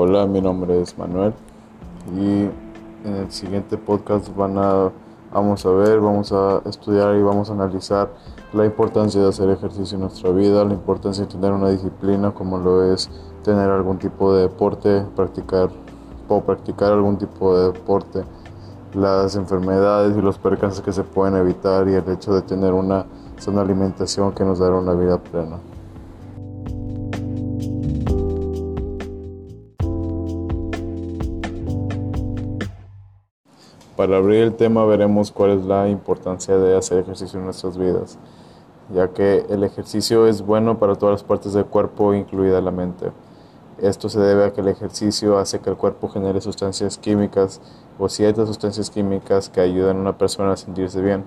Hola, mi nombre es Manuel y en el siguiente podcast van a, vamos a ver, vamos a estudiar y vamos a analizar la importancia de hacer ejercicio en nuestra vida, la importancia de tener una disciplina como lo es tener algún tipo de deporte, practicar o practicar algún tipo de deporte, las enfermedades y los percances que se pueden evitar y el hecho de tener una sana alimentación que nos dará una vida plena. Para abrir el tema veremos cuál es la importancia de hacer ejercicio en nuestras vidas, ya que el ejercicio es bueno para todas las partes del cuerpo, incluida la mente. Esto se debe a que el ejercicio hace que el cuerpo genere sustancias químicas o ciertas sustancias químicas que ayudan a una persona a sentirse bien.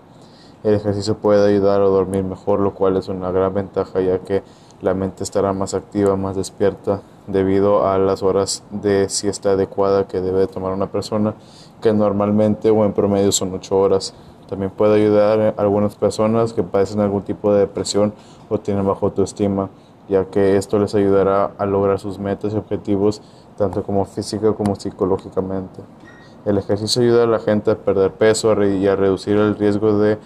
El ejercicio puede ayudar a dormir mejor, lo cual es una gran ventaja ya que la mente estará más activa, más despierta debido a las horas de siesta adecuada que debe tomar una persona, que normalmente o en promedio son 8 horas. También puede ayudar a algunas personas que padecen algún tipo de depresión o tienen baja autoestima, ya que esto les ayudará a lograr sus metas y objetivos, tanto como física como psicológicamente. El ejercicio ayuda a la gente a perder peso y a reducir el riesgo de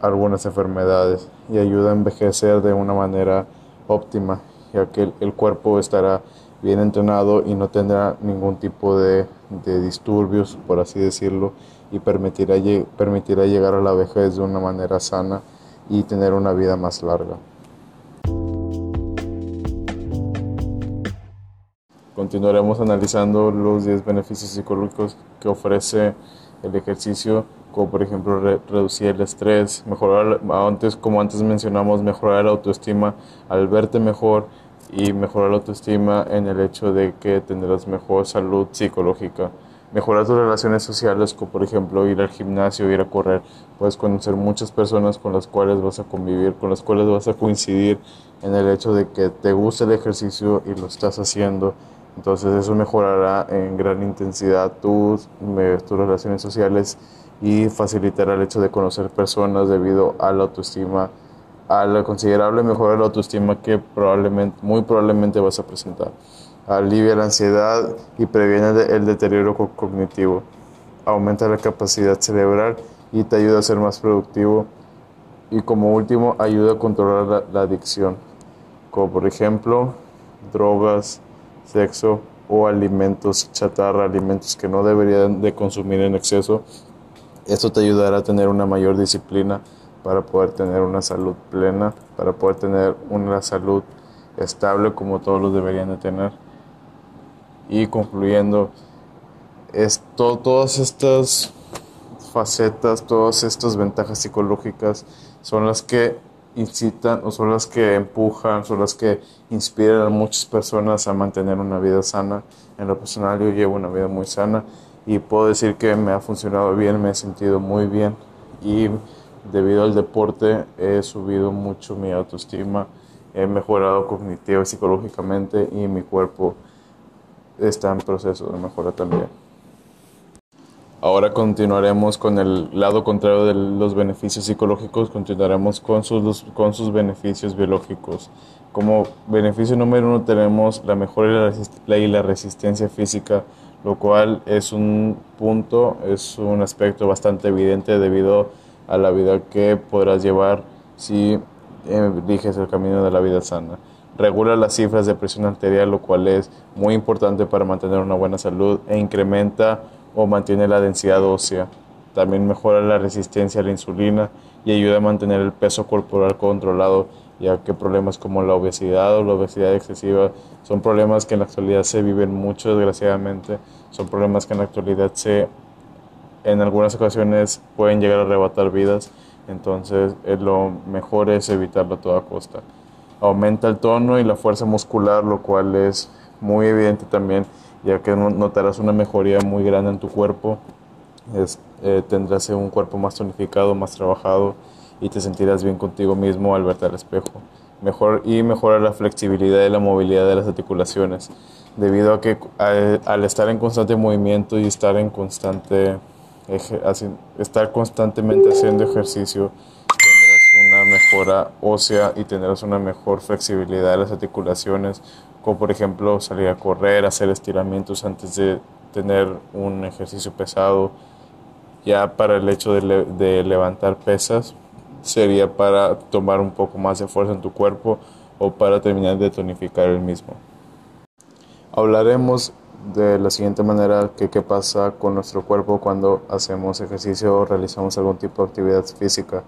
algunas enfermedades y ayuda a envejecer de una manera óptima, ya que el, cuerpo estará bien entrenado y no tendrá ningún tipo de, disturbios, por así decirlo, y permitirá, permitirá llegar a la vejez de una manera sana y tener una vida más larga. Continuaremos analizando los 10 beneficios psicológicos que ofrece el ejercicio como por ejemplo reducir el estrés, mejorar, antes, como antes mencionamos, mejorar la autoestima al verte mejor y mejorar la autoestima en el hecho de que tendrás mejor salud psicológica. Mejorar tus relaciones sociales, como por ejemplo ir al gimnasio, ir a correr. Puedes conocer muchas personas con las cuales vas a convivir, con las cuales vas a coincidir en el hecho de que te gusta el ejercicio y lo estás haciendo. Entonces eso mejorará en gran intensidad tus, tus relaciones sociales y facilitará el hecho de conocer personas debido a la autoestima, a la considerable mejora de la autoestima que probablemente, muy probablemente vas a presentar. Alivia la ansiedad y previene el deterioro cognitivo. Aumenta la capacidad cerebral y te ayuda a ser más productivo. Y como último, ayuda a controlar la, la adicción, como por ejemplo drogas, sexo o alimentos chatarra, alimentos que no deberían de consumir en exceso esto te ayudará a tener una mayor disciplina para poder tener una salud plena, para poder tener una salud estable como todos los deberían de tener. Y concluyendo, esto, todas estas facetas, todas estas ventajas psicológicas son las que incitan o son las que empujan, son las que inspiran a muchas personas a mantener una vida sana. En lo personal yo llevo una vida muy sana y puedo decir que me ha funcionado bien, me he sentido muy bien y debido al deporte he subido mucho mi autoestima, he mejorado cognitivo y psicológicamente y mi cuerpo está en proceso de mejora también. Ahora continuaremos con el lado contrario de los beneficios psicológicos, continuaremos con sus, con sus beneficios biológicos. Como beneficio número uno tenemos la mejora y la resistencia física lo cual es un punto, es un aspecto bastante evidente debido a la vida que podrás llevar si eliges el camino de la vida sana. Regula las cifras de presión arterial, lo cual es muy importante para mantener una buena salud e incrementa o mantiene la densidad ósea. También mejora la resistencia a la insulina y ayuda a mantener el peso corporal controlado ya que problemas como la obesidad o la obesidad excesiva son problemas que en la actualidad se viven mucho desgraciadamente, son problemas que en la actualidad se en algunas ocasiones pueden llegar a arrebatar vidas, entonces eh, lo mejor es evitarlo a toda costa. Aumenta el tono y la fuerza muscular, lo cual es muy evidente también, ya que notarás una mejoría muy grande en tu cuerpo, es, eh, tendrás un cuerpo más tonificado, más trabajado, y te sentirás bien contigo mismo al verte al espejo. Mejor, y mejora la flexibilidad y la movilidad de las articulaciones, debido a que al, estar en constante movimiento y estar en constante estar constantemente haciendo ejercicio tendrás una mejora ósea y tendrás una mejor flexibilidad de las articulaciones, como por ejemplo salir a correr, hacer estiramientos antes de tener un ejercicio pesado. Ya para el hecho de, de levantar pesas sería para tomar un poco más de fuerza en tu cuerpo o para terminar de tonificar el mismo. Hablaremos de la siguiente manera que qué pasa con nuestro cuerpo cuando hacemos ejercicio o realizamos algún tipo de actividad física.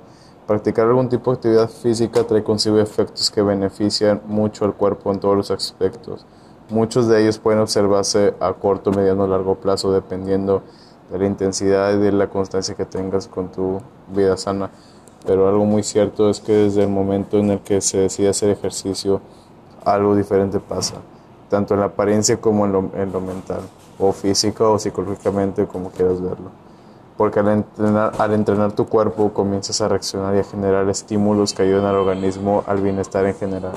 Practicar algún tipo de actividad física trae consigo efectos que benefician mucho al cuerpo en todos los aspectos. Muchos de ellos pueden observarse a corto, mediano o largo plazo dependiendo de la intensidad y de la constancia que tengas con tu vida sana. Pero algo muy cierto es que desde el momento en el que se decide hacer ejercicio, algo diferente pasa tanto en la apariencia como en lo, en lo mental, o físico o psicológicamente, como quieras verlo. Porque al entrenar, al entrenar tu cuerpo comienzas a reaccionar y a generar estímulos que ayudan al organismo al bienestar en general.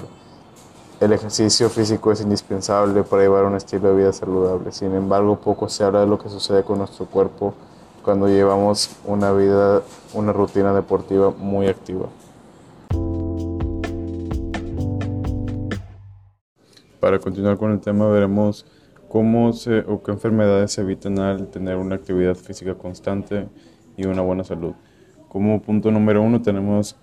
El ejercicio físico es indispensable para llevar un estilo de vida saludable. Sin embargo, poco se habla de lo que sucede con nuestro cuerpo cuando llevamos una vida, una rutina deportiva muy activa. Para continuar con el tema veremos cómo se, o qué enfermedades se evitan al tener una actividad física constante y una buena salud. Como punto número uno tenemos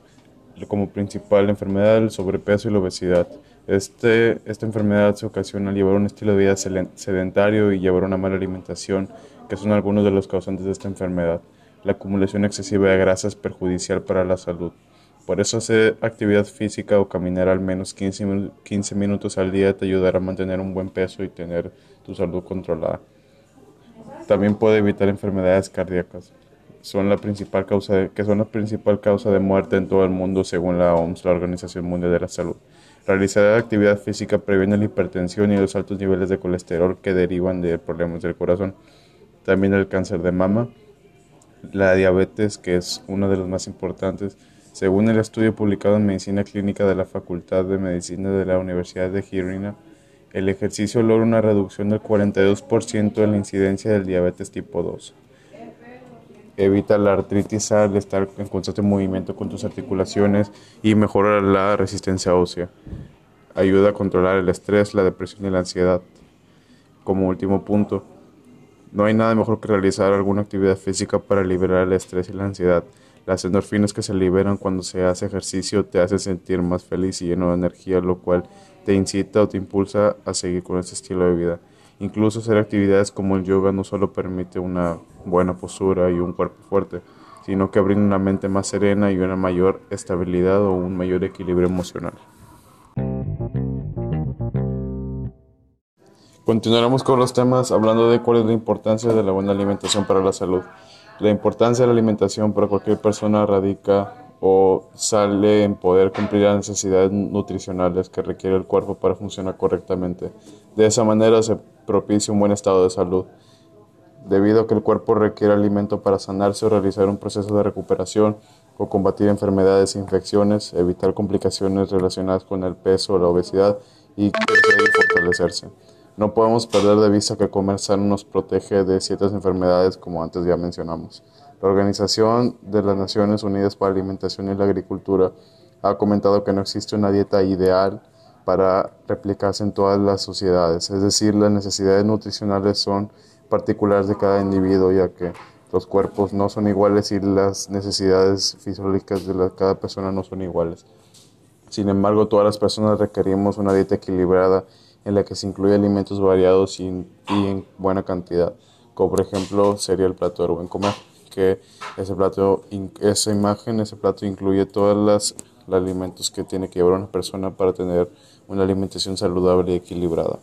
como principal enfermedad el sobrepeso y la obesidad. Este, esta enfermedad se ocasiona al llevar un estilo de vida sedentario y llevar una mala alimentación, que son algunos de los causantes de esta enfermedad. La acumulación excesiva de grasa es perjudicial para la salud. Por eso hacer actividad física o caminar al menos 15, 15 minutos al día te ayudará a mantener un buen peso y tener tu salud controlada. También puede evitar enfermedades cardíacas, son la principal causa de, que son la principal causa de muerte en todo el mundo según la OMS, la Organización Mundial de la Salud. Realizar actividad física previene la hipertensión y los altos niveles de colesterol que derivan de problemas del corazón. También el cáncer de mama, la diabetes, que es uno de los más importantes, según el estudio publicado en Medicina Clínica de la Facultad de Medicina de la Universidad de Girona, el ejercicio logra una reducción del 42% en la incidencia del diabetes tipo 2. Evita la artritis al estar en constante movimiento con tus articulaciones y mejora la resistencia ósea. Ayuda a controlar el estrés, la depresión y la ansiedad. Como último punto, no hay nada mejor que realizar alguna actividad física para liberar el estrés y la ansiedad. Las endorfinas que se liberan cuando se hace ejercicio te hacen sentir más feliz y lleno de energía, lo cual te incita o te impulsa a seguir con este estilo de vida. Incluso hacer actividades como el yoga no solo permite una buena postura y un cuerpo fuerte, sino que brinda una mente más serena y una mayor estabilidad o un mayor equilibrio emocional. Continuaremos con los temas hablando de cuál es la importancia de la buena alimentación para la salud. La importancia de la alimentación para cualquier persona radica o sale en poder cumplir las necesidades nutricionales que requiere el cuerpo para funcionar correctamente. De esa manera se propicia un buen estado de salud. Debido a que el cuerpo requiere alimento para sanarse o realizar un proceso de recuperación o combatir enfermedades e infecciones, evitar complicaciones relacionadas con el peso o la obesidad y fortalecerse. No podemos perder de vista que comer sano nos protege de ciertas enfermedades como antes ya mencionamos. La Organización de las Naciones Unidas para la Alimentación y la Agricultura ha comentado que no existe una dieta ideal para replicarse en todas las sociedades, es decir, las necesidades nutricionales son particulares de cada individuo, ya que los cuerpos no son iguales y las necesidades fisiológicas de cada persona no son iguales. Sin embargo, todas las personas requerimos una dieta equilibrada en la que se incluye alimentos variados y, en buena cantidad, como por ejemplo sería el plato de buen comer, que ese plato, esa imagen, ese plato incluye todos los alimentos que tiene que llevar una persona para tener una alimentación saludable y equilibrada.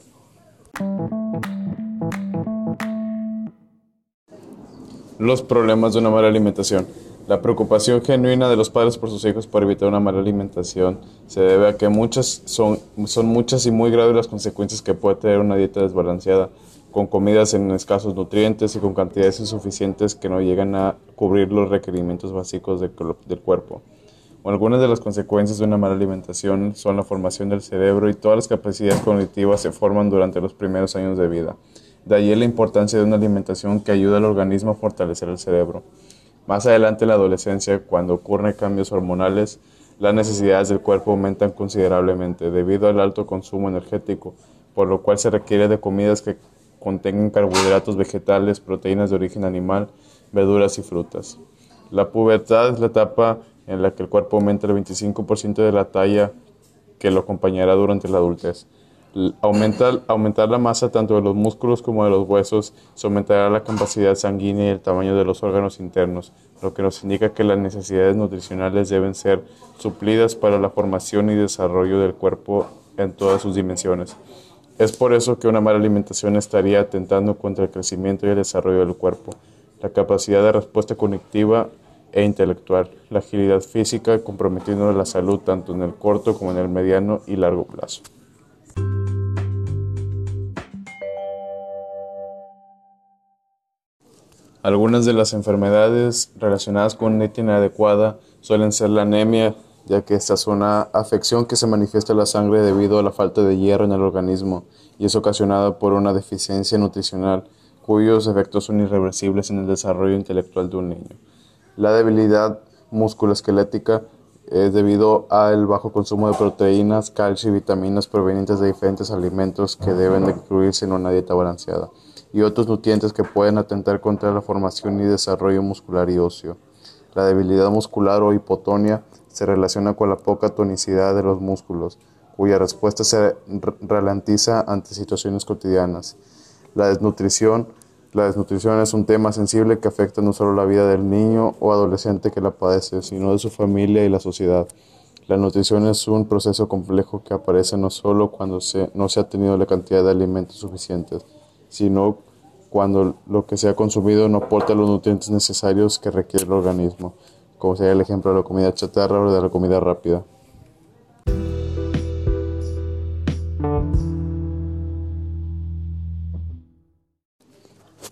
Los problemas de una mala alimentación. La preocupación genuina de los padres por sus hijos por evitar una mala alimentación se debe a que muchas son, son muchas y muy graves las consecuencias que puede tener una dieta desbalanceada, con comidas en escasos nutrientes y con cantidades insuficientes que no llegan a cubrir los requerimientos básicos del cuerpo. Algunas de las consecuencias de una mala alimentación son la formación del cerebro y todas las capacidades cognitivas se forman durante los primeros años de vida. De ahí la importancia de una alimentación que ayuda al organismo a fortalecer el cerebro. Más adelante en la adolescencia, cuando ocurren cambios hormonales, las necesidades del cuerpo aumentan considerablemente debido al alto consumo energético, por lo cual se requiere de comidas que contengan carbohidratos vegetales, proteínas de origen animal, verduras y frutas. La pubertad es la etapa en la que el cuerpo aumenta el 25% de la talla que lo acompañará durante la adultez. Aumentar, aumentar la masa tanto de los músculos como de los huesos se aumentará la capacidad sanguínea y el tamaño de los órganos internos, lo que nos indica que las necesidades nutricionales deben ser suplidas para la formación y desarrollo del cuerpo en todas sus dimensiones. Es por eso que una mala alimentación estaría atentando contra el crecimiento y el desarrollo del cuerpo, la capacidad de respuesta cognitiva e intelectual, la agilidad física, comprometiendo la salud tanto en el corto como en el mediano y largo plazo. Algunas de las enfermedades relacionadas con una dieta inadecuada suelen ser la anemia, ya que esta es una afección que se manifiesta en la sangre debido a la falta de hierro en el organismo y es ocasionada por una deficiencia nutricional cuyos efectos son irreversibles en el desarrollo intelectual de un niño. La debilidad musculoesquelética es debido al bajo consumo de proteínas, calcio y vitaminas provenientes de diferentes alimentos que deben de incluirse en una dieta balanceada y otros nutrientes que pueden atentar contra la formación y desarrollo muscular y óseo. La debilidad muscular o hipotonia se relaciona con la poca tonicidad de los músculos, cuya respuesta se ralentiza ante situaciones cotidianas. La desnutrición la desnutrición es un tema sensible que afecta no solo la vida del niño o adolescente que la padece, sino de su familia y la sociedad. La nutrición es un proceso complejo que aparece no solo cuando no se ha tenido la cantidad de alimentos suficientes, sino cuando lo que se ha consumido no aporta los nutrientes necesarios que requiere el organismo, como sería el ejemplo de la comida chatarra o de la comida rápida.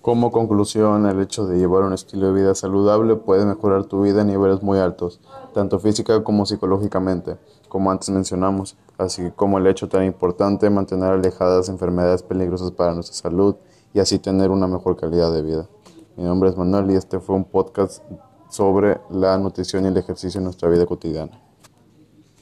Como conclusión, el hecho de llevar un estilo de vida saludable puede mejorar tu vida a niveles muy altos, tanto física como psicológicamente, como antes mencionamos, así como el hecho tan importante de mantener alejadas enfermedades peligrosas para nuestra salud y así tener una mejor calidad de vida. Mi nombre es Manuel y este fue un podcast sobre la nutrición y el ejercicio en nuestra vida cotidiana.